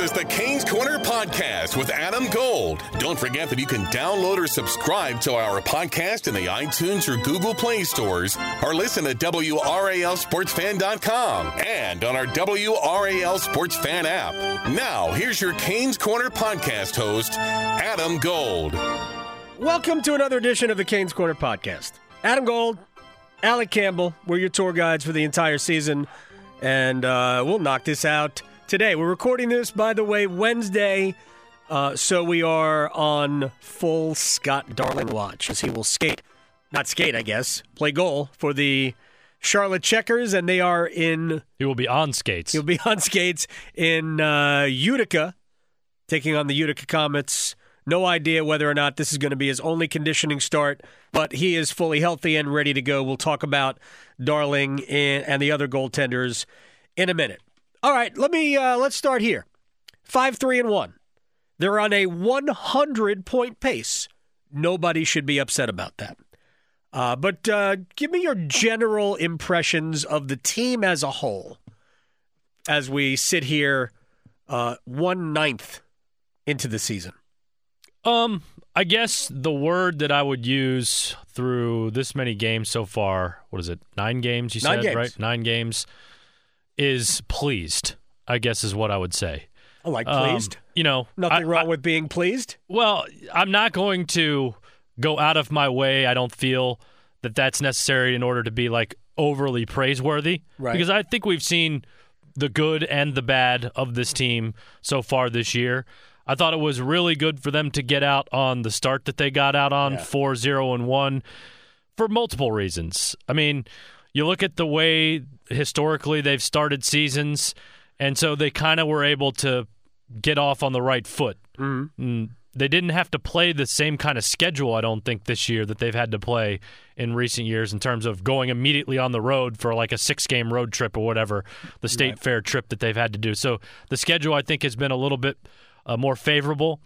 This is the Canes Corner Podcast with Adam Gold. Don't forget that you can download or subscribe to our podcast in the iTunes or Google Play stores or listen at WRALSportsFan.com and on our WRAL Sports Fan app. Now, here's your Canes Corner Podcast host, Adam Gold. Welcome to another edition of the Canes Corner Podcast. Adam Gold, Alec Campbell, we're your tour guides for the entire season, and uh, we'll knock this out today. We're recording this, by the way, Wednesday, uh, so we are on full Scott Darling watch as he will skate, not skate, I guess, play goal for the Charlotte Checkers, and they are in. He will be on skates. He'll be on skates in uh, Utica, taking on the Utica Comets. No idea whether or not this is going to be his only conditioning start, but he is fully healthy and ready to go. We'll talk about Darling and the other goaltenders in a minute. All right, let me uh, let's start here. Five, three, and one. They're on a 100 point pace. Nobody should be upset about that. Uh, but uh, give me your general impressions of the team as a whole as we sit here uh, one ninth into the season. Um, I guess the word that I would use through this many games so far, what is it? Nine games, you Nine said, games. right? Nine games is pleased, I guess is what I would say. I like Um, pleased. you know, Nothing I- wrong I- with being pleased. Well, I'm not going to go out of my way. I don't feel that that's necessary in order to be like overly praiseworthy. Right. Because I think we've seen the good and the bad of this team so far this year. I thought it was really good for them to get out on the start that they got out on Yeah. 4 0 and 1 for multiple reasons. I mean, you look at the way historically they've started seasons, and so they kind of were able to get off on the right foot. Mm, They didn't have to play the same kind of schedule, I don't think, this year that they've had to play in recent years in terms of going immediately on the road for like a six game road trip or whatever, the state fair trip that they've had to do. So the schedule, I think, has been a little bit uh, more favorable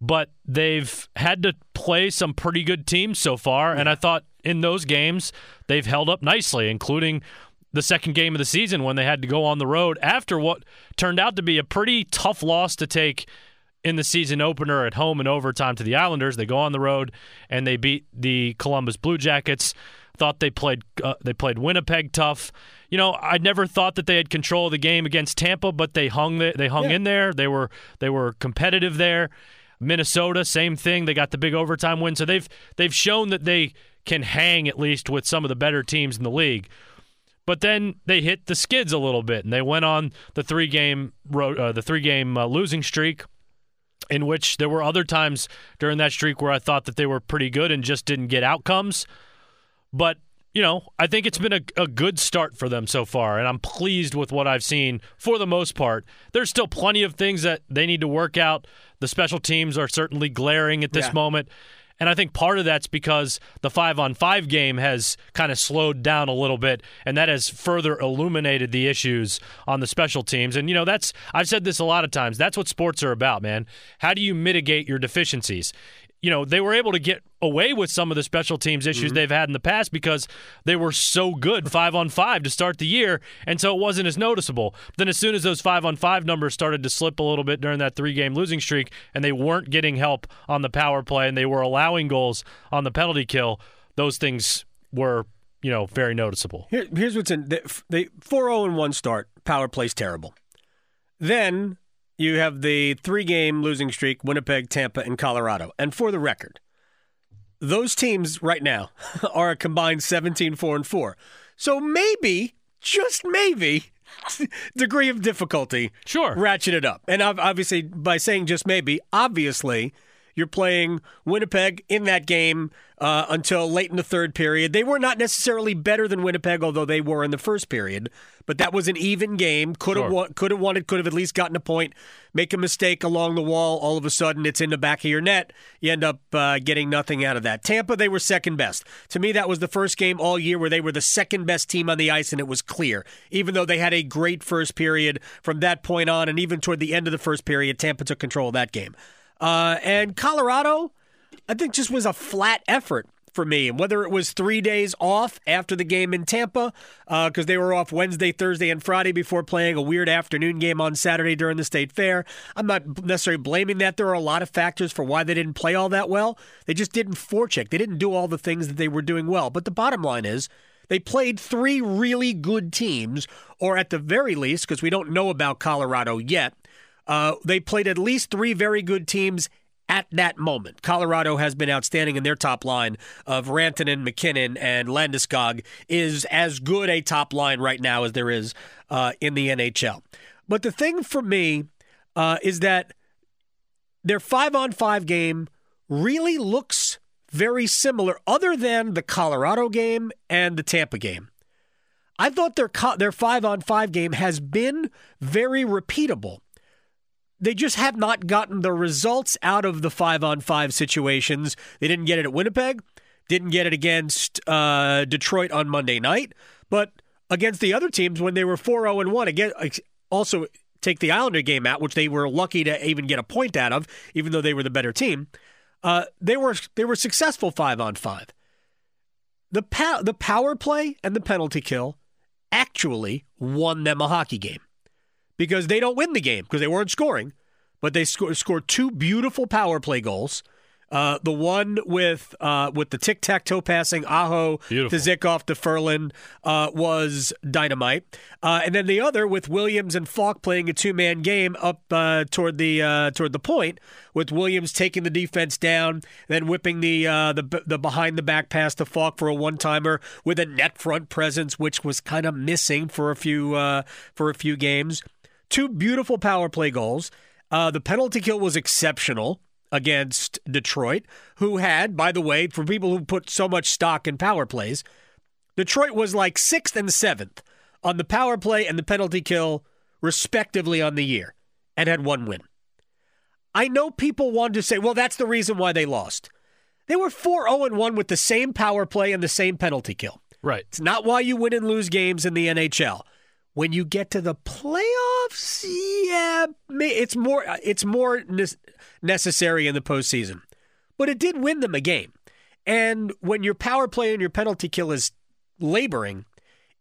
but they've had to play some pretty good teams so far. And I thought in those games, they've held up nicely, including the second game of the season when they had to go on the road after what turned out to be a pretty tough loss to take in the season opener at home in overtime to the Islanders. They go on the road and they beat the Columbus Blue Jackets. Thought they played uh, they played Winnipeg tough. You know, I never thought that they had control of the game against Tampa, but they hung the, they hung Yeah. in there. They were they were competitive there. Minnesota, same thing. They got the big overtime win, so they've they've shown that they can hang at least with some of the better teams in the league. But then they hit the skids a little bit, and they went on the three game uh, the three game uh, losing streak, in which there were other times during that streak where I thought that they were pretty good and just didn't get outcomes. But you know, I think it's been a, a good start for them so far, and I'm pleased with what I've seen for the most part. There's still plenty of things that they need to work out. The special teams are certainly glaring at this Yeah. moment. And I think part of that's because the five on five game has kind of slowed down a little bit, and that has further illuminated the issues on the special teams. And, you know, that's, I've said this a lot of times, that's what sports are about, man. How do you mitigate your deficiencies? You know, they were able to get away with some of the special teams issues mm-hmm. they've had in the past because they were so good five on five to start the year, and so it wasn't as noticeable. Then, as soon as those five on five numbers started to slip a little bit during that three game losing streak, and they weren't getting help on the power play and they were allowing goals on the penalty kill, those things were, you know, very noticeable. Here, here's what's in the, the 4 0 and 1 start. Power play's terrible. Then you have the three game losing streak Winnipeg, Tampa, and Colorado. And for the record, those teams right now are a combined 17 4 and 4. So maybe, just maybe, degree of difficulty Sure. ratchet it up. And obviously, by saying just maybe, obviously, you're playing Winnipeg in that game uh, until late in the third period. They were not necessarily better than Winnipeg, although they were in the first period. But that was an even game. Could have Sure. won, could have won it. Could have at least gotten a point. Make a mistake along the wall. All of a sudden, it's in the back of your net. You end up uh, getting nothing out of that. Tampa, they were second best. To me, that was the first game all year where they were the second best team on the ice, and it was clear. Even though they had a great first period from that point on, and even toward the end of the first period, Tampa took control of that game. Uh, and Colorado, I think just was a flat effort. for me. And whether it was three days off after the game in Tampa, because uh, they were off Wednesday, Thursday, and Friday before playing a weird afternoon game on Saturday during the state fair, I'm not necessarily blaming that. There are a lot of factors for why they didn't play all that well. They just didn't forecheck. They didn't do all the things that they were doing well. But the bottom line is, they played three really good teams, or at the very least, because we don't know about Colorado yet, uh, they played at least three very good teams at that moment. Colorado has been outstanding in their top line of Rantanen, and MacKinnon, and Landeskog is as good a top line right now as there is uh, in the NHL. But the thing for me uh, is that their five on five game really looks very similar, other than the Colorado game and the Tampa game. I thought their their five on five game has been very repeatable. They just have not gotten the results out of the five on five situations. They didn't get it at Winnipeg, didn't get it against uh, Detroit on Monday night, but against the other teams when they were 4 0 and 1, again, also take the Islander game out, which they were lucky to even get a point out of, even though they were the better team. Uh, they were they were successful five on five. The pow- the power play and the penalty kill actually won them a hockey game because they don't win the game because they weren't scoring, but they sco- scored two beautiful power play goals uh, the one with uh, with the tic tac toe passing Aho Beautiful. to Zykov to Ferland uh, was dynamite, uh, and then the other with Williams and Falk playing a two man game up uh, toward the uh, toward the point, with Williams taking the defense down, then whipping the the the behind the back pass to Falk for a one timer with a net front presence, which was kind of missing for a few for a few games. Two beautiful power play goals. Uh, the penalty kill was exceptional against Detroit, who had, by the way, for people who put so much stock in power plays, Detroit was like sixth and seventh on the power play and the penalty kill, respectively, on the year, and had one win. I know people want to say, well, that's the reason why they lost. They were 4 0 1 with the same power play and the same penalty kill. Right. It's not why you win and lose games in the NHL. When you get to the playoffs, yeah, it's more it's more necessary in the postseason. But it did win them a game. And when your power play and your penalty kill is laboring,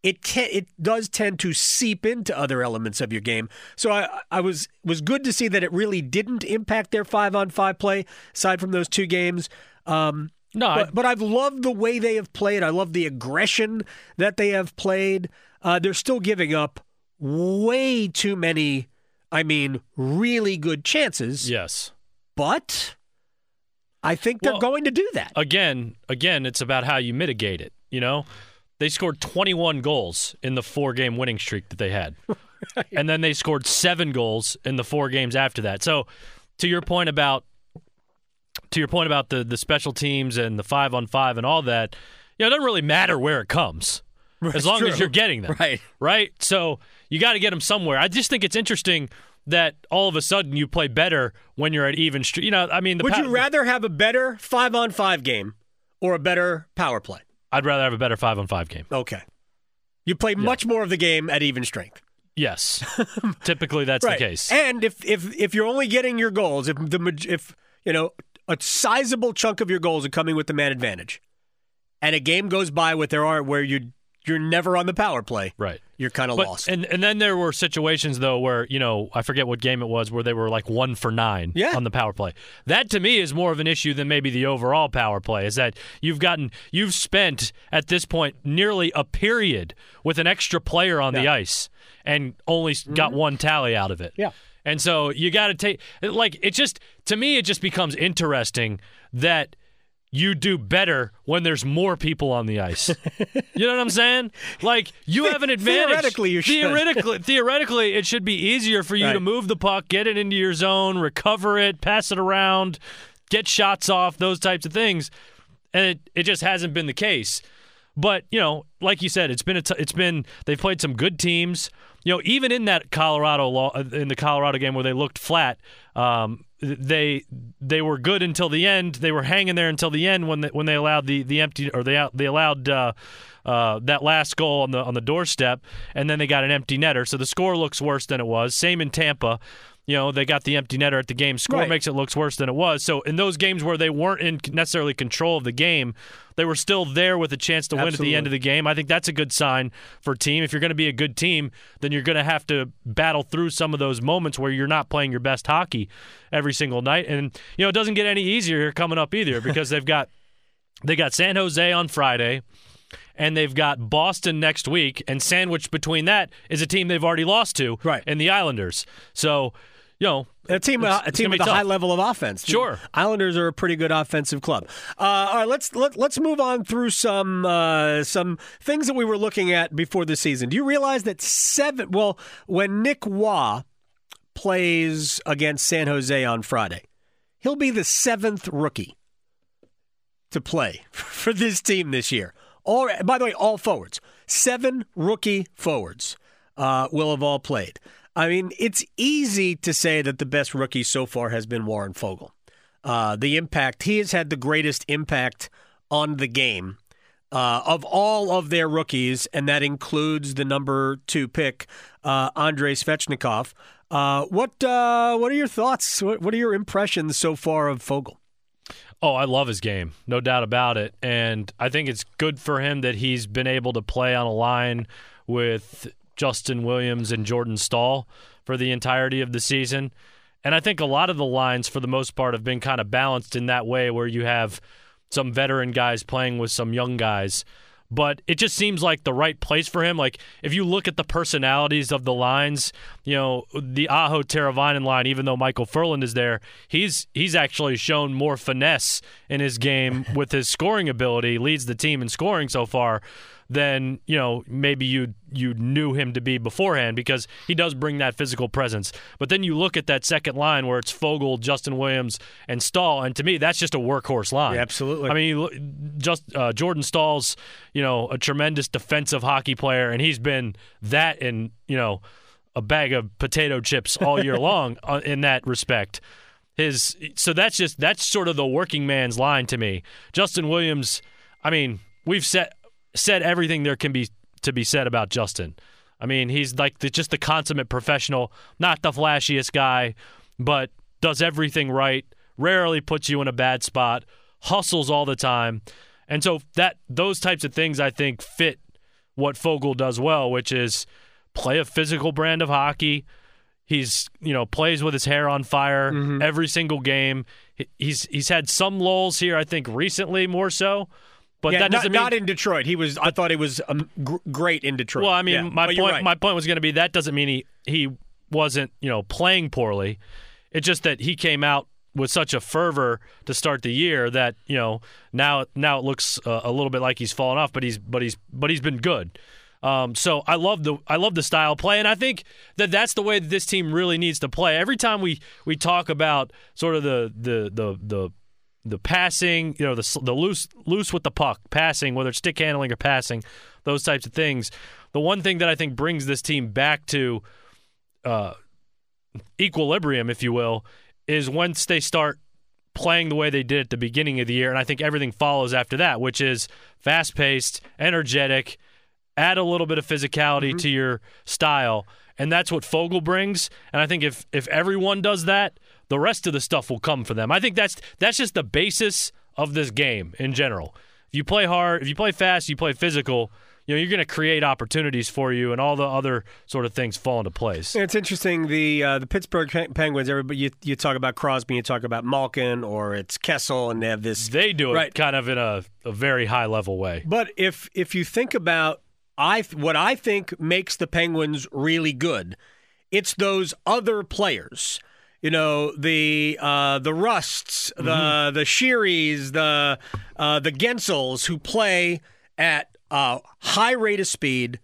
it can it does tend to seep into other elements of your game. So I I was was good to see that it really didn't impact their five on five play aside from those two games. Um, no, but, I, but I've loved the way they have played. I love the aggression that they have played uh, they're still giving up way too many, I mean, really good chances. Yes. But I think they're well, going to do that. Again, again, it's about how you mitigate it, you know? They scored 21 goals in the four game winning streak that they had. And then they scored seven goals in the four games after that. So, to your point about to your point about the the special teams and the five on five and all that, you know, it doesn't really matter where it comes as long true. as you're getting them. Right. Right? So you got to get them somewhere. I just think it's interesting that all of a sudden you play better when you're at even street. You know, I mean, would pa- you rather have a better five on five game or a better power play? I'd rather have a better five on five game. Okay. You play yeah. much more of the game at even strength. Yes. Typically that's right. the case. And if if if you're only getting your goals, if the if you know a sizable chunk of your goals are coming with the man advantage, and a game goes by with there are where you you're never on the power play. Right. You're kind of lost. And and then there were situations though where you know I forget what game it was where they were like one for nine yeah. on the power play. That to me is more of an issue than maybe the overall power play. Is that you've gotten you've spent at this point nearly a period with an extra player on yeah. the ice and only mm-hmm. got one tally out of it. Yeah. And so you got to take like it just to me it just becomes interesting that you do better when there's more people on the ice. you know what I'm saying? Like you have an advantage. Theoretically, you should. Theoretically, theoretically, it should be easier for you right. to move the puck, get it into your zone, recover it, pass it around, get shots off, those types of things. And it, it just hasn't been the case. But you know, like you said, it's been a t- it's been they've played some good teams. You know, even in that Colorado law in the Colorado game where they looked flat, um, they they were good until the end. They were hanging there until the end when they, when they allowed the, the empty or they they allowed uh, uh, that last goal on the on the doorstep, and then they got an empty netter. So the score looks worse than it was. Same in Tampa. You know, they got the empty netter at the game. Score Right. makes it looks worse than it was. So in those games where they weren't in necessarily control of the game, they were still there with a chance to win at the end of the game. I think that's a good sign for a team. If you're going to be a good team, then you're going to have to battle through some of those moments where you're not playing your best hockey every single night. And you know, it doesn't get any easier here coming up either because they've got they got San Jose on Friday and they've got Boston next week, and sandwiched between that is a team they've already lost to, Right. In the Islanders. So, you know, A team, it's- a it's team with a tough. high level of offense. Sure. Islanders are a pretty good offensive club. Uh, all right, let's let, let's move on through some uh, some things that we were looking at before the season. Do you realize that seven? Well, when Nick Waugh plays against San Jose on Friday, he'll be the seventh rookie to play for this team this year. All, by the way, all forwards. Seven rookie forwards uh, will have all played. I mean, it's easy to say that the best rookie so far has been Warren Foegele. Uh, the impact, he has had the greatest impact on the game uh, of all of their rookies, and that includes the number two pick, uh, Andrei Svechnikov. Uh, what uh, what are your thoughts? What, what are your impressions so far of Foegele? Oh, I love his game, no doubt about it. And I think it's good for him that he's been able to play on a line with Justin Williams and Jordan Staal for the entirety of the season. And I think a lot of the lines, for the most part, have been kind of balanced in that way where you have some veteran guys playing with some young guys. But it just seems like the right place for him. Like, if you look at the personalities of the lines, you know, the Aho Teravainen line, even though Micheal Ferland is there, he's he's actually shown more finesse in his game with his scoring ability, leads the team in scoring so far than you know maybe you you knew him to be beforehand because he does bring that physical presence. But then you look at that second line where it's Foegele, Justin Williams, and Staal, and to me that's just a workhorse line. Yeah, absolutely. I mean, just uh, Jordan Staal's you know a tremendous defensive hockey player, and he's been that in you know a bag of potato chips all year long uh, in that respect. His so that's just that's sort of the working man's line to me. Justin Williams, I mean, we've said said everything there can be to be said about Justin. I mean, he's like the, just the consummate professional, not the flashiest guy, but does everything right. Rarely puts you in a bad spot. Hustles all the time, and so that those types of things I think fit what Foegele does well, which is play a physical brand of hockey. He's you know plays with his hair on fire Mm-hmm. every single game. He's he's had some lulls here, I think, recently more so. But yeah, that not, doesn't mean not in Detroit. He was. I thought he was um, gr- great in Detroit. well, I mean, Yeah, my but point right. my point was going to be that doesn't mean he he wasn't you know playing poorly. It's just that he came out with such a fervor to start the year that you know now now it looks uh, a little bit like he's fallen off, but he's but he's but he's been good. Um, so I love the I love the style of play, and I think that that's the way that this team really needs to play. Every time we we talk about sort of the the the the the passing, you know, the the loose loose with the puck, passing, whether it's stick handling or passing, those types of things. The one thing that I think brings this team back to uh, equilibrium, if you will, is once they start playing the way they did at the beginning of the year, and I think everything follows after that, which is fast paced, energetic, add a little bit of physicality to your style, and that's what Foegele brings. And I think if if everyone does that, the rest of the stuff will come for them. I think that's that's just the basis of this game in general. If you play hard, if you play fast, you play physical. You know, you're going to create opportunities for you, and all the other sort of things fall into place. It's interesting. The uh, the Pittsburgh Pe- Penguins. Everybody, you, you talk about Crosby, you talk about Malkin, or it's Kessel, and they have this. They do it Right. kind of in a, a very high level way. But if if you think about I what I think makes the Penguins really good, it's those other players. You know the uh, the Rusts, the the Shearys, the uh, the Guentzels who play at a high rate of speed.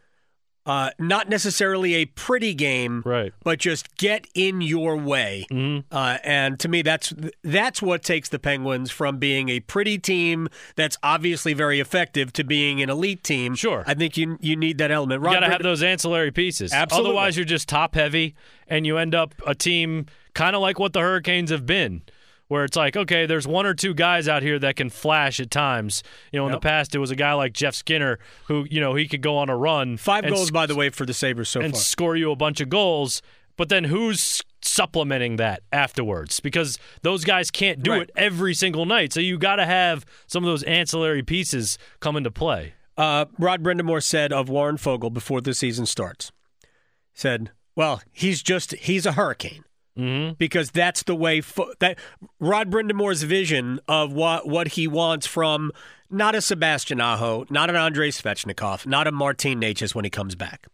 Uh, not necessarily a pretty game, Right. but just get in your way. Mm-hmm. Uh, and to me, that's that's what takes the Penguins from being a pretty team that's obviously very effective to being an elite team. Sure. I think you you need that element. You got to have those ancillary pieces. Absolutely. Otherwise, you're just top heavy, and you end up a team kind of like what the Hurricanes have been, where it's like, okay, there's one or two guys out here that can flash at times. You know, in Yep. the past, it was a guy like Jeff Skinner who, you know, he could go on a run, Five goals, s- by the way, for the Sabres so and far. score you a bunch of goals. but then who's supplementing that afterwards? Because those guys can't do Right. it every single night. So you got to have some of those ancillary pieces come into play. Uh, Rod Brind'Amour said of Warren Foegele before the season starts, said, "Well, he's just he's a hurricane." Mm-hmm. because that's the way fo- that Rod Brind'Amour's vision of what what he wants from not a Sebastian Aho, not an Andrei Svechnikov, not a Martin Necas when he comes back,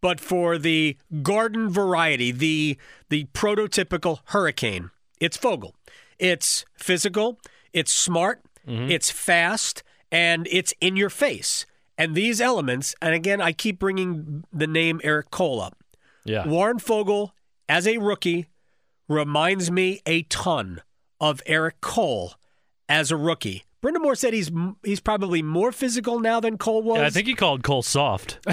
but for the garden variety, the the prototypical hurricane. It's Foegele. It's physical. It's smart. It's fast, and it's in your face. And these elements, and again, I keep bringing the name Erik Cole up. Yeah. Warren Foegele, as a rookie, reminds me a ton of Erik Cole as a rookie. Brind'Amour said he's he's probably more physical now than Cole was. Yeah, I think he called Cole soft.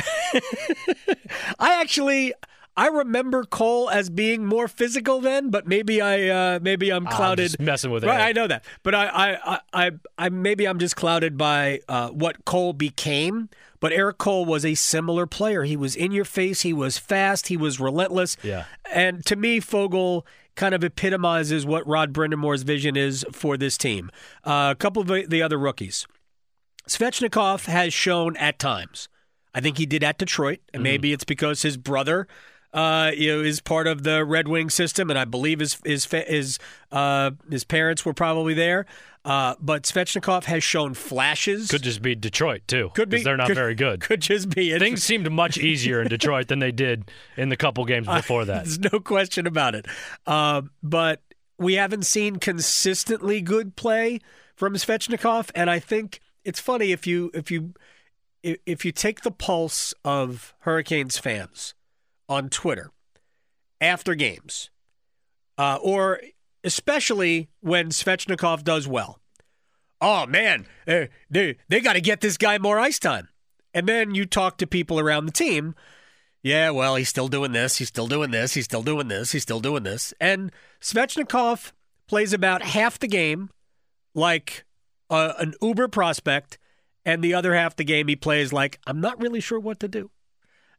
I actually I remember Cole as being more physical then, but maybe I uh, maybe I'm I'm clouded. just messing with right, I know that, but I I I, I, I maybe I'm just clouded by uh, what Cole became. But Erik Cole was a similar player. He was in your face. He was fast. He was relentless. Yeah. And to me, Foegele kind of epitomizes what Rod Brind'Amour's vision is for this team. Uh, a couple of the- the other rookies. Svechnikov has shown at times. I think he did at Detroit, and maybe it's because his brother, uh, you know, is part of the Red Wing system, and I believe his his his uh, his parents were probably there. Uh, but Svechnikov has shown flashes. Could just be Detroit too. Could be they're not could- very good. Could just be it. Things seemed much easier in Detroit than they did in the couple games before that. There's no question about it. Uh, but we haven't seen consistently good play from Svechnikov, and I think it's funny if you if you if if you take the pulse of Hurricanes fans on Twitter after games, uh, or especially when Svechnikov does well. Oh man, eh, they they got to get this guy more ice time. And then you talk to people around the team. Yeah, well, he's still doing this. He's still doing this. He's still doing this. He's still doing this. And Svechnikov plays about half the game like uh, an uber prospect, and the other half the game he plays like I'm not really sure what to do.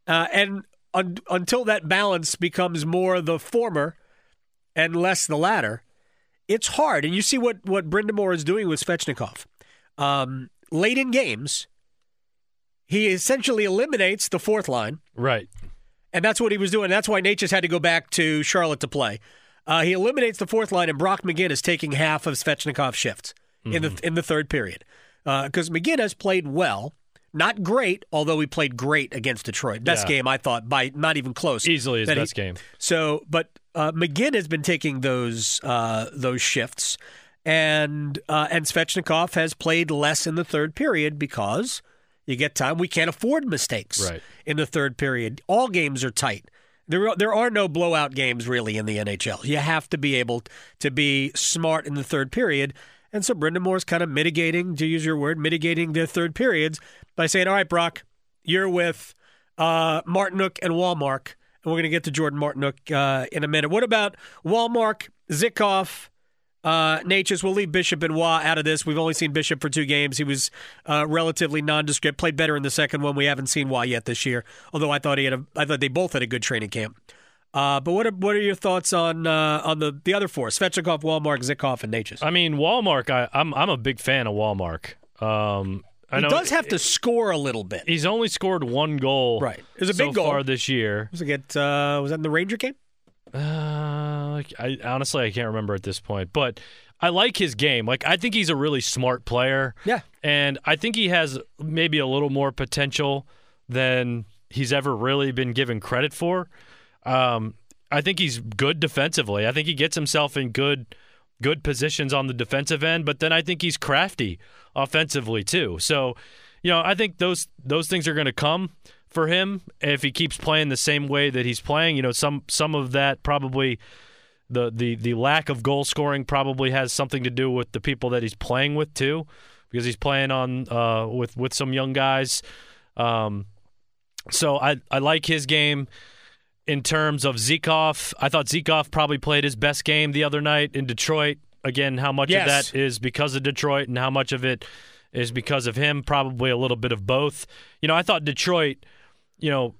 Uh, and un- until that balance becomes more the former and less the latter, it's hard. And you see what what Brind'Amour is doing with Svechnikov. Um, late in games, he essentially eliminates the fourth line. Right. And that's what he was doing. That's why Necas had to go back to Charlotte to play. Uh, he eliminates the fourth line, and Brock McGinn is taking half of Svechnikov's shifts in the in the third period because McGinn has played well, not great, although he played great against Detroit. Best Yeah. game I thought by not even close. Easily his that he- best game. So, but uh, McGinn has been taking those uh, those shifts, and uh, and Svechnikov has played less in the third period because you get time. We can't afford mistakes Right. in the third period. All games are tight. There are, there are no blowout games really in the NHL. You have to be able to be smart in the third period. And so Brind'Amour's kind of mitigating, to use your word, mitigating the third periods by saying, all right, Brock, you're with uh, Martinook and Wallmark. And we're going to get to Jordan Martinook uh, in a minute. What about Wallmark, Zykov, uh, Necas? We'll leave Bishop and Waugh out of this. We've only seen Bishop for two games. He was uh, relatively nondescript. Played better in the second one. We haven't seen Waugh yet this year. Although I thought he had a, I thought they both had a good training camp. Uh, but what are, what are your thoughts on uh, on the, the other four? Svechnikov, Wallmark, Zykov, and Necas. I mean, Wallmark. I, I'm I'm a big fan of Wallmark. Um, I He know does have to score a little bit. He's only scored one goal. Right. It was a so big goal. far this year. Was it uh, was that in the Ranger game? Uh, I honestly I can't remember at this point, but I like his game. Like I think he's a really smart player. Yeah. And I think he has maybe a little more potential than he's ever really been given credit for. Um, I think he's good defensively. I think he gets himself in good good positions on the defensive end, but then I think he's crafty offensively too. So, you know, I think those those things are going to come for him if he keeps playing the same way that he's playing. You know, some some of that probably the the the lack of goal scoring probably has something to do with the people that he's playing with too, because he's playing on uh, with with some young guys. Um, so I I like his game. In terms of Zykov, I thought Zykov probably played his best game the other night in Detroit. Again, how much Yes. of that is because of Detroit and how much of it is because of him? Probably a little bit of both. You know, I thought Detroit you know,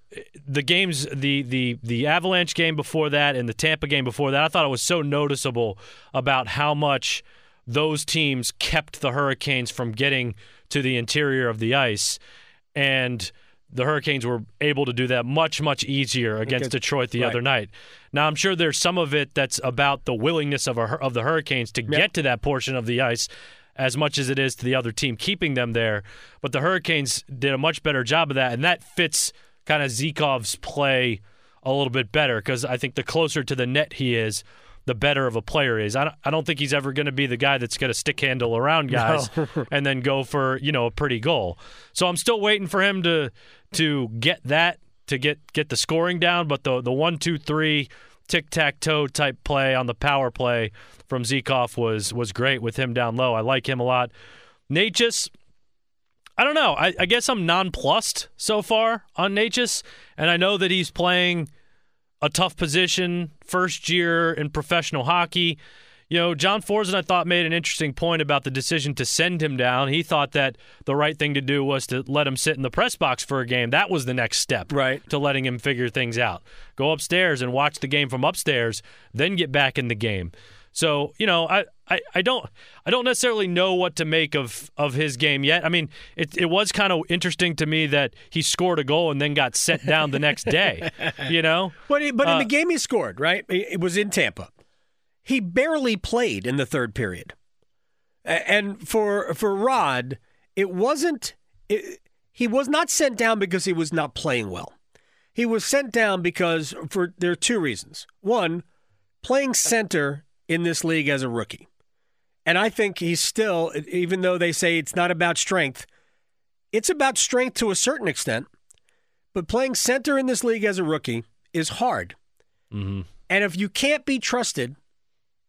the games, the the the Avalanche game before that and the Tampa game before that, I thought it was so noticeable about how much those teams kept the Hurricanes from getting to the interior of the ice, and the Hurricanes were able to do that much much easier against Okay. Detroit the Right. other night. Now I'm sure there's some of it that's about the willingness of a, of the Hurricanes to get to that portion of the ice as much as it is to the other team keeping them there. But the Hurricanes did a much better job of that, and that fits kind of Zykov's play a little bit better because I think the closer to the net he is, the better of a player is. I don't, I don't think he's ever going to be the guy that's going to stick handle around guys and then go for you know a pretty goal. So I'm still waiting for him to to get that to get get the scoring down. But the the one two three tic tac toe type play on the power play from Zykov was was great with him down low. I like him a lot. Necas, I don't know. I, I guess I'm nonplussed so far on Necas, and I know that he's playing a tough position, first year in professional hockey. You know, John Forzen, I thought, made an interesting point about the decision to send him down. He thought that the right thing to do was to let him sit in the press box for a game. That was the next step Right. to letting him figure things out. Go upstairs and watch the game from upstairs, then get back in the game. So, you know, I, I, I don't I don't necessarily know what to make of, of his game yet. I mean, it it was kind of interesting to me that he scored a goal and then got sent down the next day. You know? But, he, but in Uh, the game he scored, right? It was in Tampa. He barely played in the third period. And for for Rod, it wasn't it, he was not sent down because he was not playing well. He was sent down because for there are two reasons. One, playing center in this league as a rookie. And I think he's still even though they say it's not about strength, it's about strength to a certain extent. But playing center in this league as a rookie is hard. Mm-hmm. And if you can't be trusted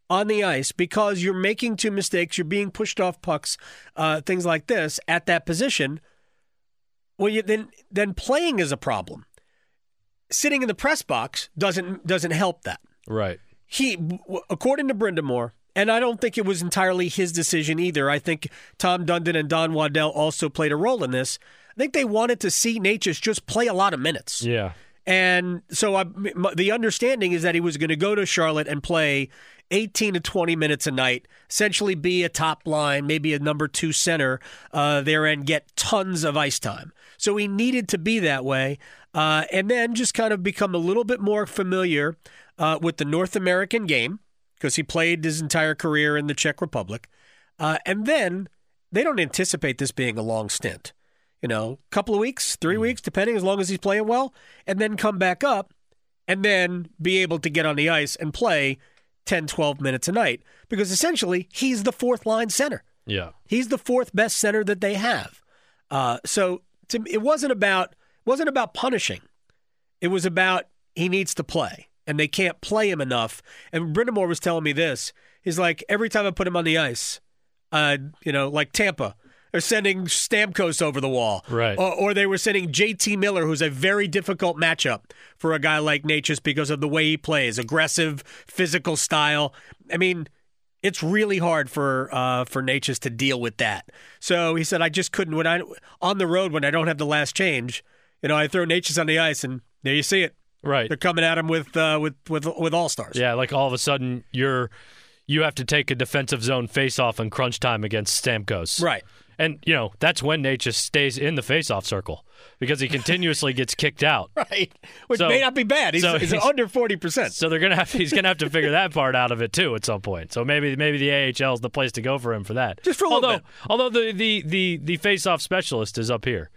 on the ice because you're making two mistakes, you're being pushed off pucks, uh, things like this at that position, well, you, then then playing is a problem. Sitting in the press box doesn't doesn't help that. Right. He, according to Brind'Amour, and I don't think it was entirely his decision either. I think Tom Dundon and Don Waddell also played a role in this. I think they wanted to see Necas just play a lot of minutes. Yeah. And so I, the understanding is that he was going to go to Charlotte and play 18 to 20 minutes a night, essentially be a top line, maybe a number two center uh, there, and get tons of ice time. So he needed to be that way, uh, and then just kind of become a little bit more familiar uh, with the North American game because he played his entire career in the Czech Republic, uh, and then they don't anticipate this being a long stint you know, a couple of weeks, three weeks, depending, as long as he's playing well, and then come back up and then be able to get on the ice and play 10, 12 minutes a night because essentially he's the fourth line center. Yeah. He's the fourth best center that they have. Uh, so to, it wasn't about wasn't about punishing. It was about he needs to play, and they can't play him enough. And Brind'Amour was telling me this. He's like every time I put him on the ice, uh, you know, like Tampa, they're sending Stamkos over the wall, Right. Or, or they were sending J.T. Miller, who's a very difficult matchup for a guy like Necas because of the way he plays, aggressive, physical style. I mean, it's really hard for uh, for Necas to deal with that. So he said, I just couldn't when I on the road when I don't have the last change. You know, I throw Necas on the ice, and there you see it. Right. They're coming at him with uh, with with with all stars. Yeah, like all of a sudden you're you have to take a defensive zone face off in crunch time against Stamkos. right. And you know, that's when Nate just stays in the face off circle because he continuously gets kicked out. Right, which So- may not be bad. He's, so he's, he's- under forty percent. So they're gonna have he's gonna have to figure that part out of it too at some point. So maybe maybe the AHL is the place to go for him for that. Just for a little although, bit. Although the the the the face off specialist is up here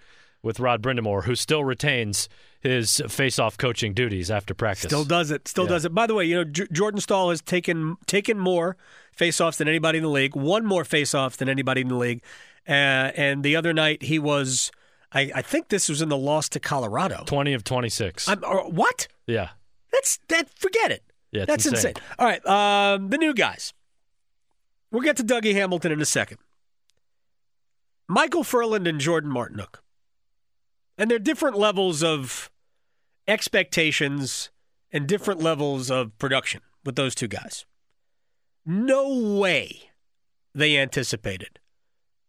with Rod Brind'Amour, who still retains his face off coaching duties after practice. Still does it. Still Yeah. does it. By the way, you know J- Jordan Staal has taken taken more faceoffs than anybody in the league. One more faceoffs than anybody in the league. Uh, and the other night he was. I, I think this was in the loss to Colorado. twenty of twenty six. I'm, or, what? Yeah. That's that. Forget it. Yeah, That's insane. insane. All right, um, the new guys. We'll get to Dougie Hamilton in a second. Micheal Ferland and Jordan Martinook. And there are different levels of expectations and different levels of production with those two guys. No way they anticipated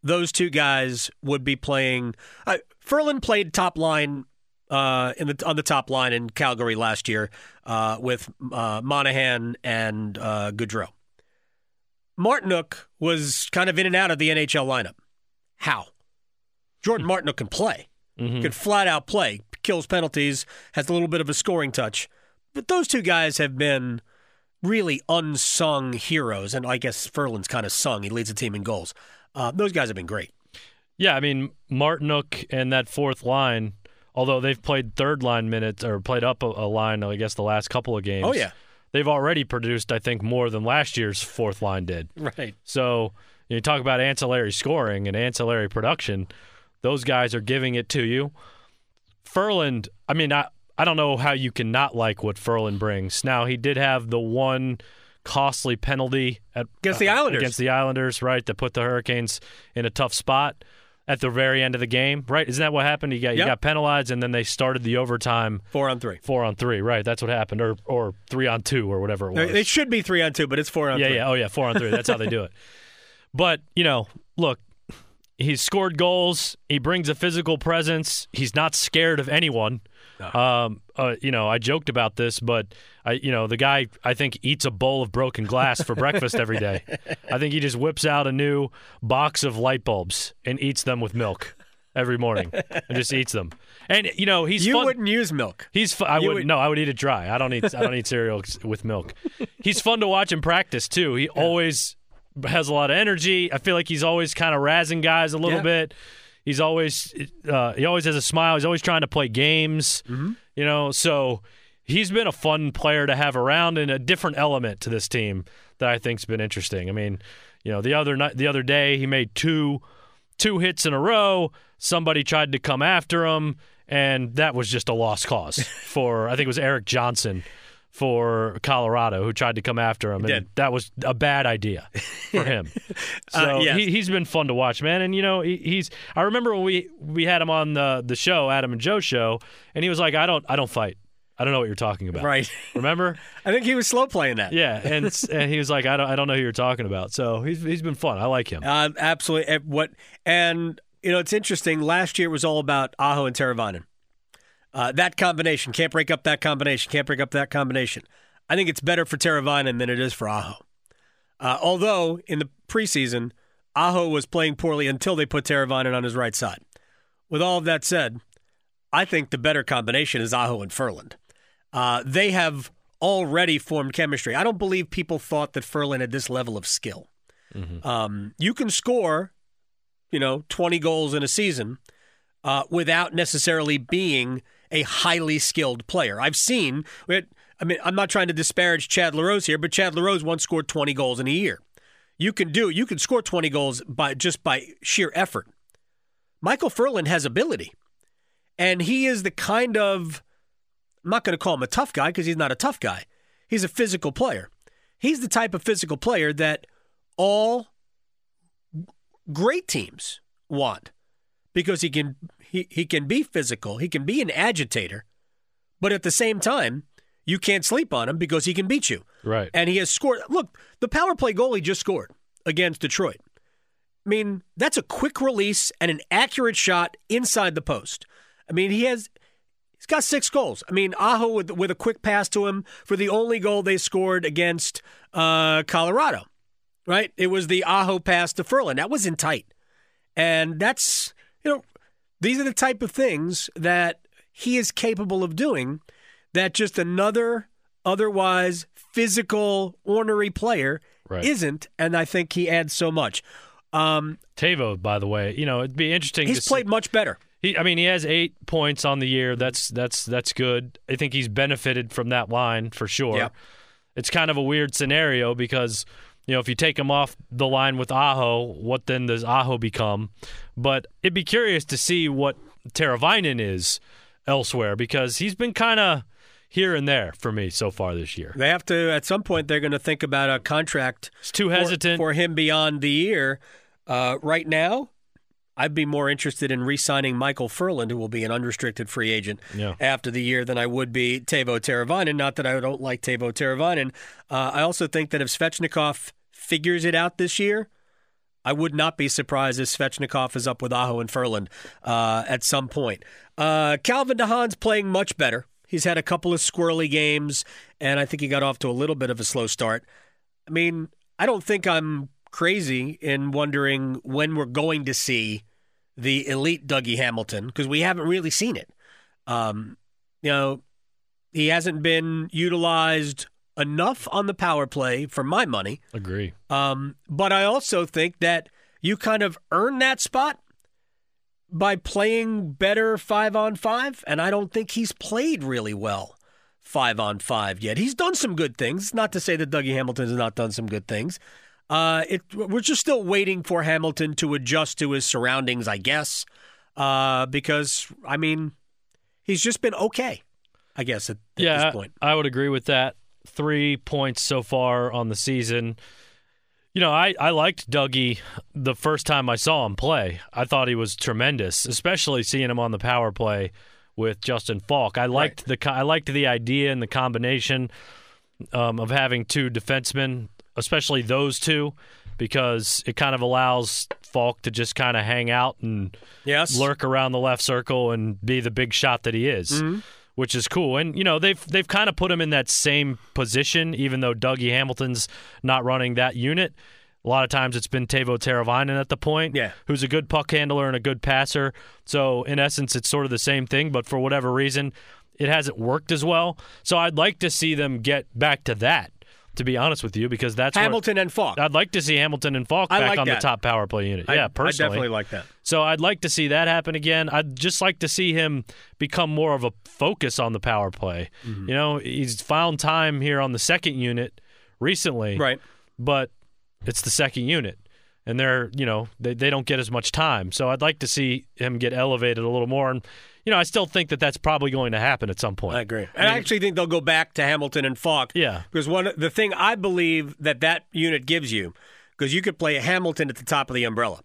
those two guys would be playing. Uh, Ferland played top line uh, in the on the top line in Calgary last year uh, with uh, Monahan and uh, Gaudreau. Martinook was kind of in and out of the NHL lineup. How? Jordan Martinook can play, Mhm. can flat out play, kills penalties, has a little bit of a scoring touch. But those two guys have been really unsung heroes, and I guess Ferland's kind of sung. He leads the team in goals. Uh, those guys have been great. Yeah, I mean Martinook and that fourth line, although they've played third line minutes or played up a, a line, I guess the last couple of games. Oh yeah, they've already produced, I think, more than last year's fourth line did. right. So you talk about ancillary scoring and ancillary production; those guys are giving it to you. Ferland, I mean, I I don't know how you can not like what Ferland brings. Now he did have the one costly penalty at, Against the uh, Islanders. against the Islanders, right? That put the Hurricanes in a tough spot at the very end of the game, right? Isn't that what happened? He got Yep. got penalized, and then they started the overtime Four on three. four on three, right? That's what happened, or or three on two, or whatever it was. It should be three on two, but it's four on Yeah, three. yeah. Oh, yeah. Four on three. That's how they do it. But, you know, look, he's scored goals. He brings a physical presence. He's not scared of anyone. Um, uh, you know, I joked about this, but I, you know, the guy I think eats a bowl of broken glass for breakfast every day. I think he just whips out a new box of light bulbs and eats them with milk every morning and just eats them. And you know, he's You fun. wouldn't use milk. He's. Fu- I would, would- no. I would eat it dry. I don't eat. I don't eat cereal with milk. He's fun to watch in practice too. He always has a lot of energy. I feel like he's always kind of razzing guys a little Yeah. bit. He's always. Uh, he always has a smile. He's always trying to play games. Mm-hmm. You know. So he's been a fun player to have around and a different element to this team that I think's been interesting. I mean, you know, the other night, the other day, he made two two hits in a row. Somebody tried to come after him, and that was just a lost cause for I think it was Erik Johnson for Colorado who tried to come after him, and that was a bad idea for him. so Uh, yes. he, he's been fun to watch, man. And you know, he, he's. I remember when we we had him on the the show, Adam and Joe show, and he was like, "I don't, I don't fight. I don't know what you're talking about." Right. Remember? I think he was slow playing that. Yeah, and and he was like, "I don't, I don't know who you're talking about." So he's he's been fun. I like him. Uh, absolutely. Uh, What and you know it's interesting. Last year was all about Aho and Teravainen. Uh, that combination can't break up that combination. Can't break up that combination. I think it's better for Teravainen than it is for Aho. Uh, although in the preseason, Aho was playing poorly until they put Teravainen on his right side. With all of that said, I think the better combination is Aho and Ferland. Uh, they have already formed chemistry. I don't believe people thought that Ferland had this level of skill. Um, you can score, you know, 20 goals in a season uh, without necessarily being a highly skilled player. I've seen, I mean, I'm not trying to disparage Chad LaRose here, but Chad LaRose once scored 20 goals in a year. You can do, you can score 20 goals by just by sheer effort. Micheal Ferland has ability, and he is the kind of, I'm not going to call him a tough guy because he's not a tough guy. He's a physical player. He's the type of physical player that all great teams want because he can he, he can be physical, he can be an agitator, but at the same time, you can't sleep on him because he can beat you. Right. And he has scored. Look, the power play goal he just scored against Detroit. I mean, that's a quick release and an accurate shot inside the post. I mean, he has he's got six goals. I mean, Aho with with a quick pass to him for the only goal they scored against uh, Colorado. Right? It was the Aho pass to Ferland. That was in tight. And that's, you know, these are the type of things that he is capable of doing that just another otherwise physical, ornery player Right. isn't. And I think he adds so much. Um, Teuvo, by the way, you know, it'd be interesting. to he's see- played much better. He, I mean, he has eight points on the year. That's that's that's good. I think he's benefited from that line for sure. Yeah. It's kind of a weird scenario because you know if you take him off the line with Aho, what then does Aho become? But it'd be curious to see what Teravainen is elsewhere because he's been kind of here and there for me so far this year. They have to, at some point, they're going to think about a contract It's too for- hesitant. for, him beyond the year. Uh, right now, I'd be more interested in re signing Micheal Ferland, who will be an unrestricted free agent Yeah. after the year, than I would be Teuvo Teravainen. Not that I don't like Teuvo Teravainen. Uh, I also think that if Svechnikov figures it out this year, I would not be surprised if Svechnikov is up with Aho and Ferland uh, at some point. Uh, Calvin DeHaan's playing much better. He's had a couple of squirrely games, and I think he got off to a little bit of a slow start. I mean, I don't think I'm crazy in wondering when we're going to see the elite Dougie Hamilton because we haven't really seen it. Um, you know, he hasn't been utilized enough on the power play for my money. Agree. Um, but I also think that you kind of earn that spot by playing better five on five, and I don't think he's played really well five on five yet. He's done some good things. Not to say that Dougie Hamilton has not done some good things. Uh, it, we're just still waiting for Hamilton to adjust to his surroundings, I guess, uh, because I mean, he's just been okay. I guess at, at yeah, this point, I would agree with that. Three points so far on the season. You know, I, I liked Dougie the first time I saw him play. I thought he was tremendous, especially seeing him on the power play with Justin Faulk. I liked right. the I liked the idea and the combination um, of having two defensemen, especially those two, because it kind of allows Faulk to just kind of hang out and yes. lurk around the left circle and be the big shot that he is. Mm-hmm which is cool. And you know they've they've kind of put him in that same position, even though Dougie Hamilton's not running that unit. A lot of times it's been Teuvo Teravainen at the point, yeah. who's a good puck handler and a good passer. So in essence, it's sort of the same thing, but for whatever reason, it hasn't worked as well. So I'd like to see them get back to that to be honest with you, because that's Hamilton and Faulk. I'd like to see Hamilton and Faulk I back like on that. the top power play unit. I, yeah, personally, I definitely like that. So I'd like to see that happen again. I'd just like to see him become more of a focus on the power play. Mm-hmm. You know, he's found time here on the second unit recently, right? But it's the second unit. And they're, you know, they, they don't get as much time. So I'd like to see him get elevated a little more. And you know, I still think that that's probably going to happen at some point. I agree. And I, I actually think they'll go back to Hamilton and Faulk. Yeah. Because one the thing I believe that that unit gives you, because you could play Hamilton at the top of the umbrella,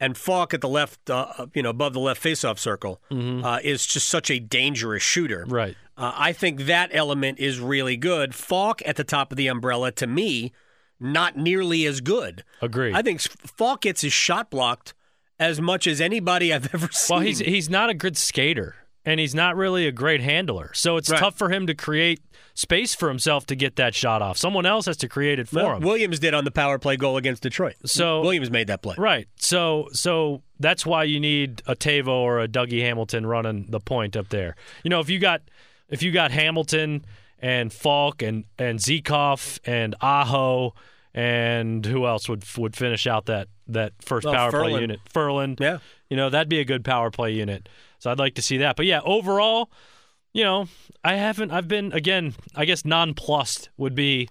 and Faulk at the left, uh, you know, above the left faceoff circle, mm-hmm. uh, is just such a dangerous shooter. Right. Uh, I think that element is really good. Faulk at the top of the umbrella, to me, not nearly as good. Agree. I think Faulk gets his shot blocked as much as anybody I've ever seen. Well, he's he's not a good skater and he's not really a great handler. So it's right. tough for him to create space for himself to get that shot off. Someone else has to create it for well, him. Williams did on the power play goal against Detroit. So Williams made that play. Right. So so that's why you need a Teuvo or a Dougie Hamilton running the point up there. You know, if you got if you got Hamilton and Faulk and and Zykov and Aho and who else would would finish out that that first well, power Ferland. play unit? Ferland. Yeah. You know, that'd be a good power play unit. So I'd like to see that. But yeah, overall, you know, I haven't I've been again, I guess nonplussed would be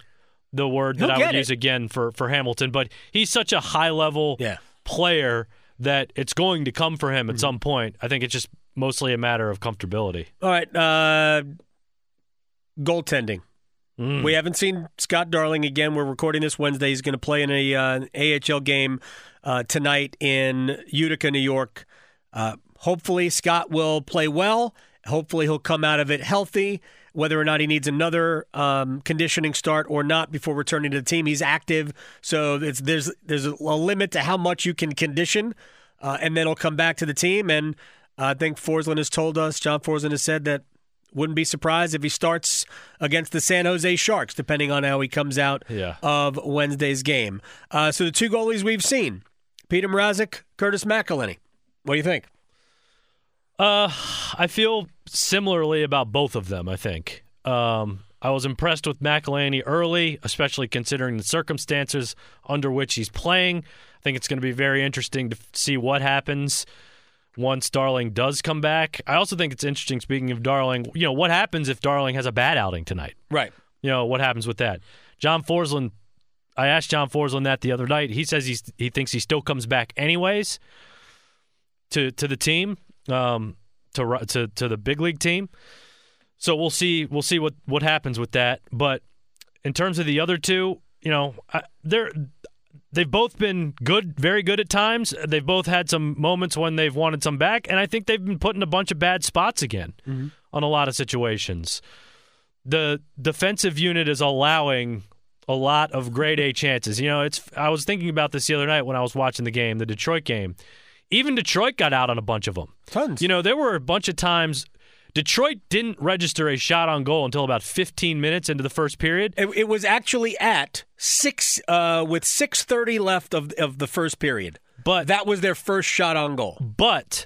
the word that He'll I would it. use again for for Hamilton, but he's such a high level Yeah. player that it's going to come for him at Mm-hmm. some point. I think it's just mostly a matter of comfortability. All right. Uh, goaltending. Mm. We haven't seen Scott Darling again. We're recording this Wednesday. He's going to play in a uh, AHL game uh, tonight in Utica, New York. Uh, hopefully, Scott will play well. Hopefully, he'll come out of it healthy. Whether or not he needs another um, conditioning start or not before returning to the team, he's active. So it's, there's there's a limit to how much you can condition, uh, and then he'll come back to the team. And I think Forslund has told us, John Forslund has said that wouldn't be surprised if he starts against the San Jose Sharks, depending on how he comes out Yeah. of Wednesday's game. Uh, so the two goalies we've seen, Peter Mrazek, Curtis McElhinney. What do you think? Uh, I feel similarly about both of them. I think. Um, I was impressed with McElhinney early, especially considering the circumstances under which he's playing. I think it's going to be very interesting to see what happens once Darling does come back. I also think it's interesting. Speaking of Darling, you know what happens if Darling has a bad outing tonight? Right. You know what happens with that? John Forslund. I asked John Forslund that the other night. He says he's he thinks he still comes back anyways to to the team, um, to to to the big league team. So we'll see we'll see what what happens with that. But in terms of the other two, you know, I, they're they've both been good, very good at times. They've both had some moments when they've wanted some back, and I think they've been put in a bunch of bad spots again mm-hmm. on a lot of situations. The defensive unit is allowing a lot of grade A chances. You know, it's I was thinking about this the other night when I was watching the game, the Detroit game. Even Detroit got out on a bunch of them. Tons. You know, there were a bunch of times Detroit didn't register a shot on goal until about 15 minutes into the first period. It, it was actually at six uh, with six thirty left of of the first period. But That was their first shot on goal. But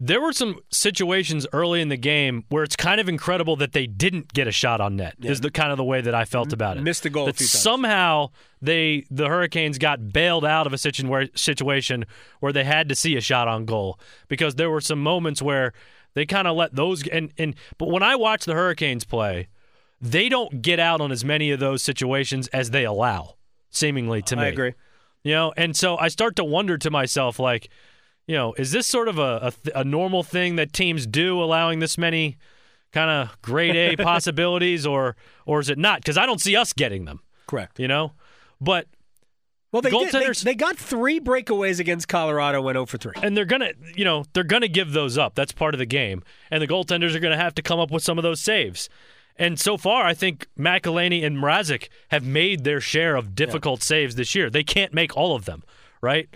there were some situations early in the game where it's kind of incredible that they didn't get a shot on net. Is the kind of the way that I felt about it. missed the goal a That few times. somehow they the Hurricanes got bailed out of a situ- where, situation where they had to see a shot on goal because there were some moments where they kind of let those and and but when I watch the Hurricanes play, they don't get out on as many of those situations as they allow. Seemingly to me, I agree. you know and so i start to wonder to myself like you know is this sort of a, a, a normal thing that teams do allowing this many kind of grade a possibilities or or is it not because i don't see us getting them Correct. you know but Well, they, did, they, they got three breakaways against Colorado, went 0 for 3. and they're gonna you know they're gonna give those up that's part of the game and the goaltenders are gonna have to come up with some of those saves and so far, I think McElhinney and Mrazek have made their share of difficult saves this year. They can't make all of them, right?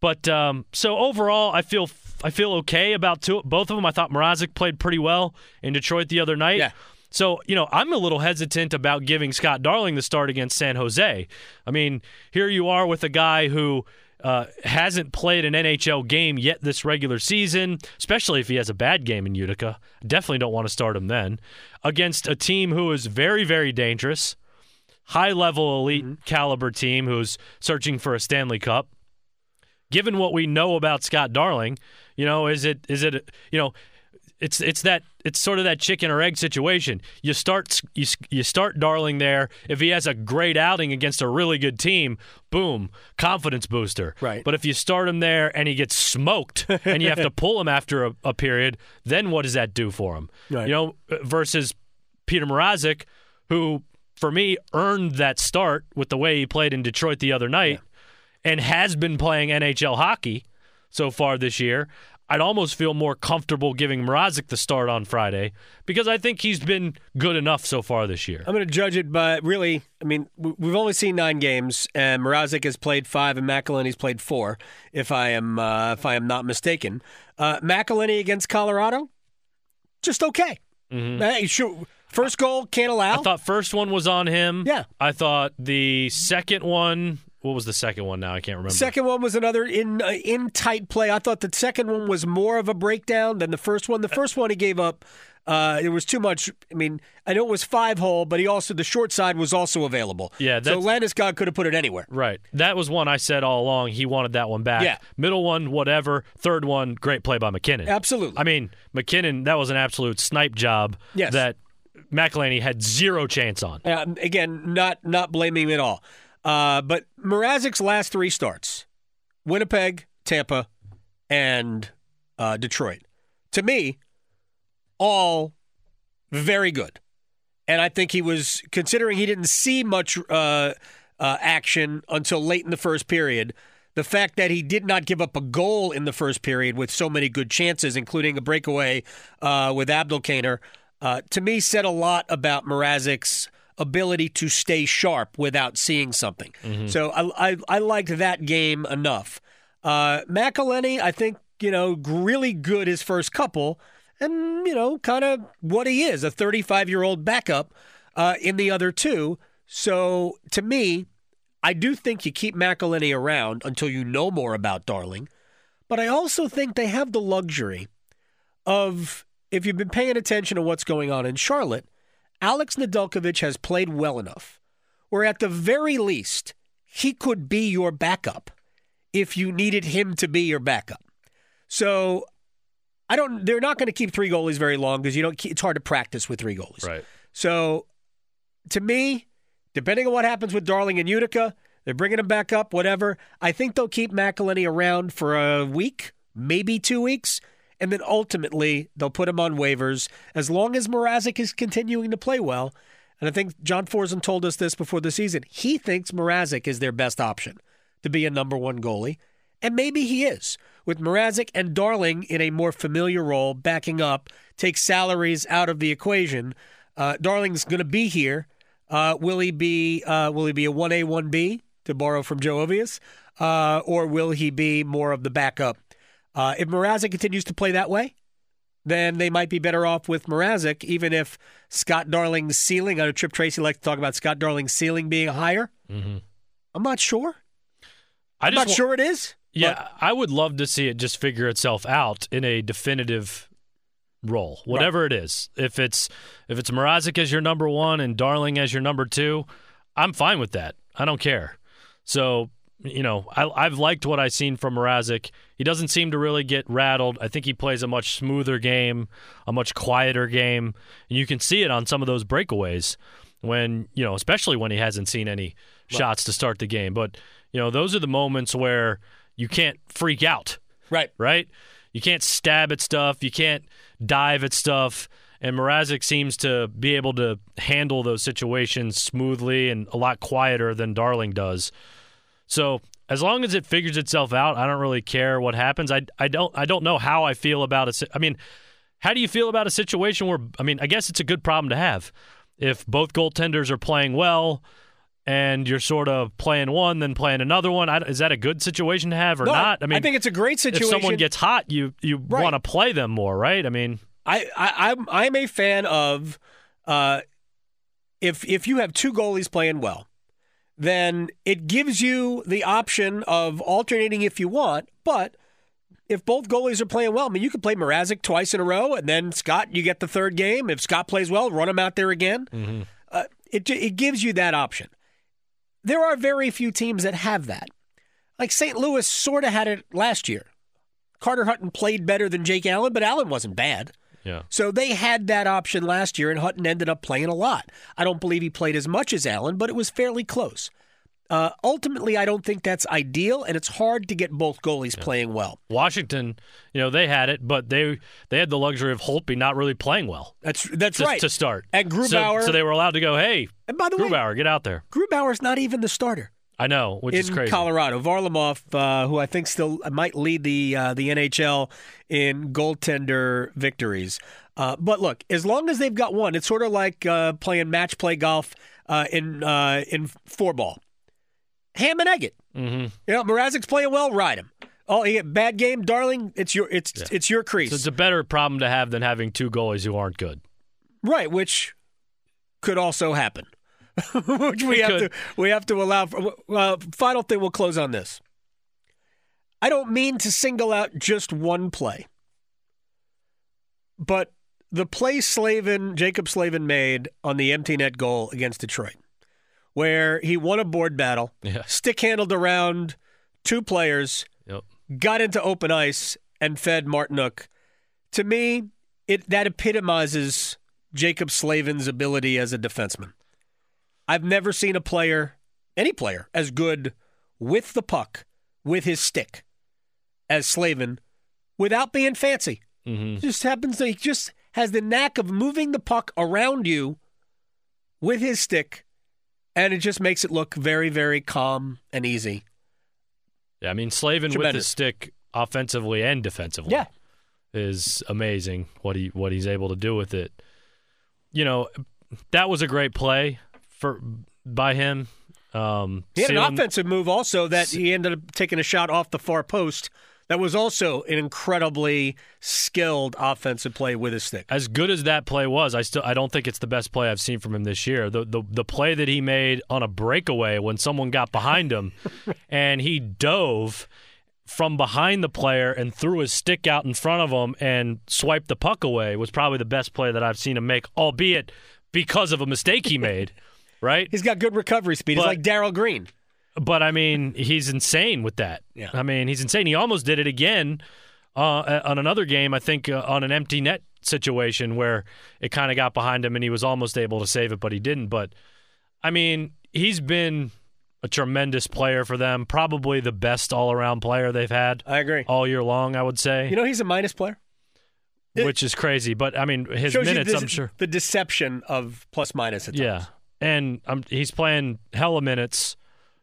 But um, so overall, I feel I feel okay about two, both of them. I thought Mrazek played pretty well in Detroit the other night. Yeah. So, you know, I'm a little hesitant about giving Scott Darling the start against San Jose. I mean, here you are with a guy who uh, hasn't played an NHL game yet this regular season, especially if he has a bad game in Utica. Definitely don't want to start him then. Against a team who is very, very dangerous, high level elite caliber team who's searching for a Stanley Cup. Given what we know about Scott Darling, you know, is it is it you know, it's it's that it's sort of that chicken or egg situation. You start you, you start Darling there. If he has a great outing against a really good team, boom, confidence booster. Right. But if you start him there and he gets smoked and you have to pull him after a, a period, then what does that do for him? Right. You know, versus Peter Mrazek, who for me earned that start with the way he played in Detroit the other night, and has been playing NHL hockey so far this year. I'd almost feel more comfortable giving Mrazek the start on Friday because I think he's been good enough so far this year. I'm going to judge it by really. I mean, we've only seen nine games, and Mrazek has played five, and McElhinney's played four. If I am, uh, if I am not mistaken, uh, McElhenney against Colorado, just okay. Hey, sure. First goal can't allow. Mm-hmm. I thought first one was on him. Yeah. I thought the second one. What was the second one? Now I can't remember. Second one was another in uh, in tight play. I thought the second one was more of a breakdown than the first one. The first one he gave up. Uh, it was too much. I mean, I know it was five hole, but he also the short side was also available. Yeah, so Landeskog could have put it anywhere. Right. That was one I said all along. He wanted that one back. Yeah. Middle one, whatever. Third one, great play by MacKinnon. Absolutely. I mean, MacKinnon, that was an absolute snipe job Yes. that McElhinney had zero chance on. Uh, again, not not blaming him at all. Uh, but Mrazek's last three starts: Winnipeg, Tampa, and uh, Detroit. To me, all very good. And I think he was considering he didn't see much uh, uh, action until late in the first period. The fact that he did not give up a goal in the first period with so many good chances, including a breakaway uh, with Abdelkader, uh, to me said a lot about Mrazek's ability to stay sharp without seeing something. So I, I, I liked that game enough. Uh, McElhinney, I think, you know, really good his first couple, and, you know, kind of what he is a 35 year old backup uh, in the other two. So to me, I do think you keep McElhinney around until you know more about Darling. But I also think they have the luxury of, if you've been paying attention to what's going on in Charlotte, Alex Nedeljkovic has played well enough where, at the very least, he could be your backup if you needed him to be your backup. So I don't. They're not going to keep three goalies very long because you don't. It's hard to practice with three goalies. Right. So, to me, depending on what happens with Darling and Utica, they're bringing him back up. Whatever. I think they'll keep McElhinney around for a week, maybe two weeks, and then ultimately they'll put him on waivers as long as Mrazek is continuing to play well. And I think John Forslund told us this before the season. He thinks Mrazek is their best option to be a number one goalie. And maybe he is. With Mrazek and Darling in a more familiar role, backing up, take salaries out of the equation. Uh, Darling's going to be here Uh, will he be uh, will he be a one A one B to borrow from Joe Ovies, uh, or will he be more of the backup? Uh, if Mrazek continues to play that way, then they might be better off with Mrazek, even if Scott Darling's ceiling. I know Tripp Tracy likes to talk about Scott Darling's ceiling being higher. Mm-hmm. I'm not sure. I I'm just not wa- sure it is. Yeah, but- I would love to see it just figure itself out in a definitive role, whatever it is. If it's if it's Mrazek as your number one and Darling as your number two, I'm fine with that. I don't care. So you know, I, I've liked what I've seen from Mrazek. He doesn't seem to really get rattled. I think he plays a much smoother game, a much quieter game, and you can see it on some of those breakaways when you know, especially when he hasn't seen any shots to start the game. But you know, those are the moments where you can't freak out, right. right? You can't stab at stuff, you can't dive at stuff. And Mrazek seems to be able to handle those situations smoothly and a lot quieter than Darling does. So as long as it figures itself out, I don't really care what happens. I, I don't I don't know how I feel about it. I mean, how do you feel about a situation where I mean, I guess it's a good problem to have. If both goaltenders are playing well and you're sort of playing one then playing another one, I, is that a good situation to have or No, not? I mean, I think it's a great situation. if someone gets hot, you you Right. want to play them more, right? I mean, I, I I'm I'm a fan of uh, if if you have two goalies playing well, then it gives you the option of alternating if you want. But if both goalies are playing well, I mean, you could play Mrazek twice in a row, and then Scott, you get the third game. If Scott plays well, run him out there again. Uh, it it gives you that option. There are very few teams that have that. Like St. Louis sort of had it last year. Carter Hutton played better than Jake Allen, but Allen wasn't bad. Yeah. So they had that option last year, and Hutton ended up playing a lot. I don't believe he played as much as Allen, but it was fairly close. Uh, ultimately, I don't think that's ideal, and it's hard to get both goalies playing well. Washington, you know, they had it, but they they had the luxury of Holtby not really playing well That's that's to, right. to start. So- Grubauer, so, they were allowed to go, hey, and by the way, Grubauer, get out there. Grubauer's not even the starter. I know, which in is crazy. Colorado. Varlamov, uh, who I think still might lead the uh, the NHL in goaltender victories. Uh, but look, as long as they've got one, it's sort of like uh, playing match play golf uh, in uh, in four ball. Ham and egg it. Mm-hmm. You know, Mrazek's playing well, ride him. Oh, he bad game, darling. It's your it's it's your crease, So it's a better problem to have than having two goalies who aren't good. right? Which could also happen. Which we It have could. to we have to allow. For, uh, final thing, we'll close on this. I don't mean to single out just one play, but the play Slavin Jaccob Slavin made on the empty net goal against Detroit, where he won a board battle, Yeah. stick handled around two players, Yep. got into open ice and fed Martinook. To me, it that epitomizes Jaccob Slavin's ability as a defenseman. I've never seen a player, any player, as good with the puck, with his stick, as Slavin, without being fancy. Mm-hmm. Just happens to he just has the knack of moving the puck around you with his stick, and it just makes it look very, very calm and easy. Yeah, I mean Slavin with Tremendous. his stick offensively and defensively. Yeah. is amazing what he what he's able to do with it. You know, that was a great play for by him. Um, He had an sealing- offensive move also that he ended up taking a shot off the far post. That was also an incredibly skilled offensive play with his stick. as good as that play was, I still I don't think it's the best play I've seen from him this year. The the the play that he made on a breakaway when someone got behind him and he dove from behind the player and threw his stick out in front of him and swiped the puck away was probably the best play that I've seen him make, albeit because of a mistake he made. Right? He's got good recovery speed. He's like Darrell Green. But I mean, he's insane with that. Yeah. I mean, he's insane. He almost did it again uh, on another game, I think, uh, on an empty net situation where it kind of got behind him and he was almost able to save it, but he didn't. But I mean, he's been a tremendous player for them, probably the best all around player they've had I agree. all year long, I would say, You know, he's a minus player. which is crazy. But I mean, his minutes, this- I'm sure. the deception of plus minus at Yeah, times. And um, he's playing hella minutes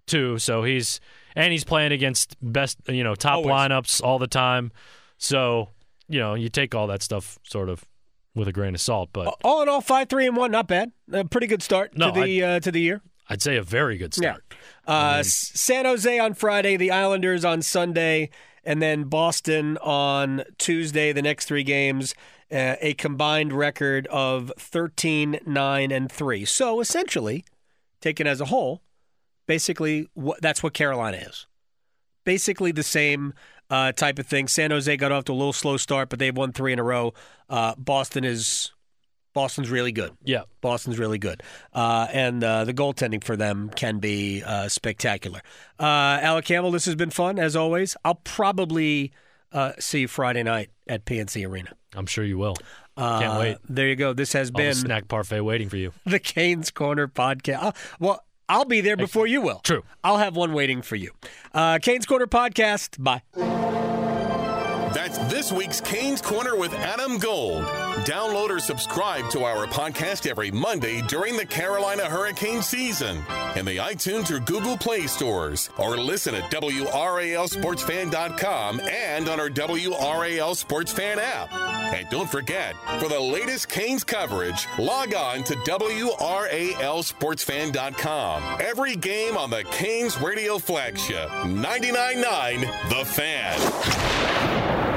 too. So he's and he's playing against best, you know, top Always. lineups all the time. So you know, you take all that stuff sort of with a grain of salt. But all in all, five three and one, not bad. A pretty good start No, to the uh, to the year. I'd say a very good start. Uh, S- San Jose on Friday, the Islanders on Sunday, and then Boston on Tuesday. The next three games, uh, a combined record of 13, 9, and 3. So essentially, taken as a whole, basically wh- that's what Carolina is. Basically the same uh, type of thing. San Jose got off to a little slow start, but they've won three in a row. Uh, Boston is Boston's really good. Yeah. Boston's really good, uh, and uh, the goaltending for them can be uh, spectacular. Uh, Alec Campbell, this has been fun as always. I'll probably uh, see you Friday night at PNC Arena. I'm sure you will. Can't Uh, wait. There you go. This has All the been snack parfait waiting for you. the Canes Corner podcast. Uh, well, I'll be there before you will. True. I'll have one waiting for you. Uh, Canes Corner podcast. Bye. That's this week's Canes Corner with Adam Gold. Download or subscribe to our podcast every Monday during the Carolina hurricane season in the iTunes or Google Play stores, or listen at WRALSportsFan.com and on our WRAL Sports Fan app. And don't forget, for the latest Canes coverage, log on to WRALSportsFan.com. Every game on the Canes radio flagship, 99.9 The Fan.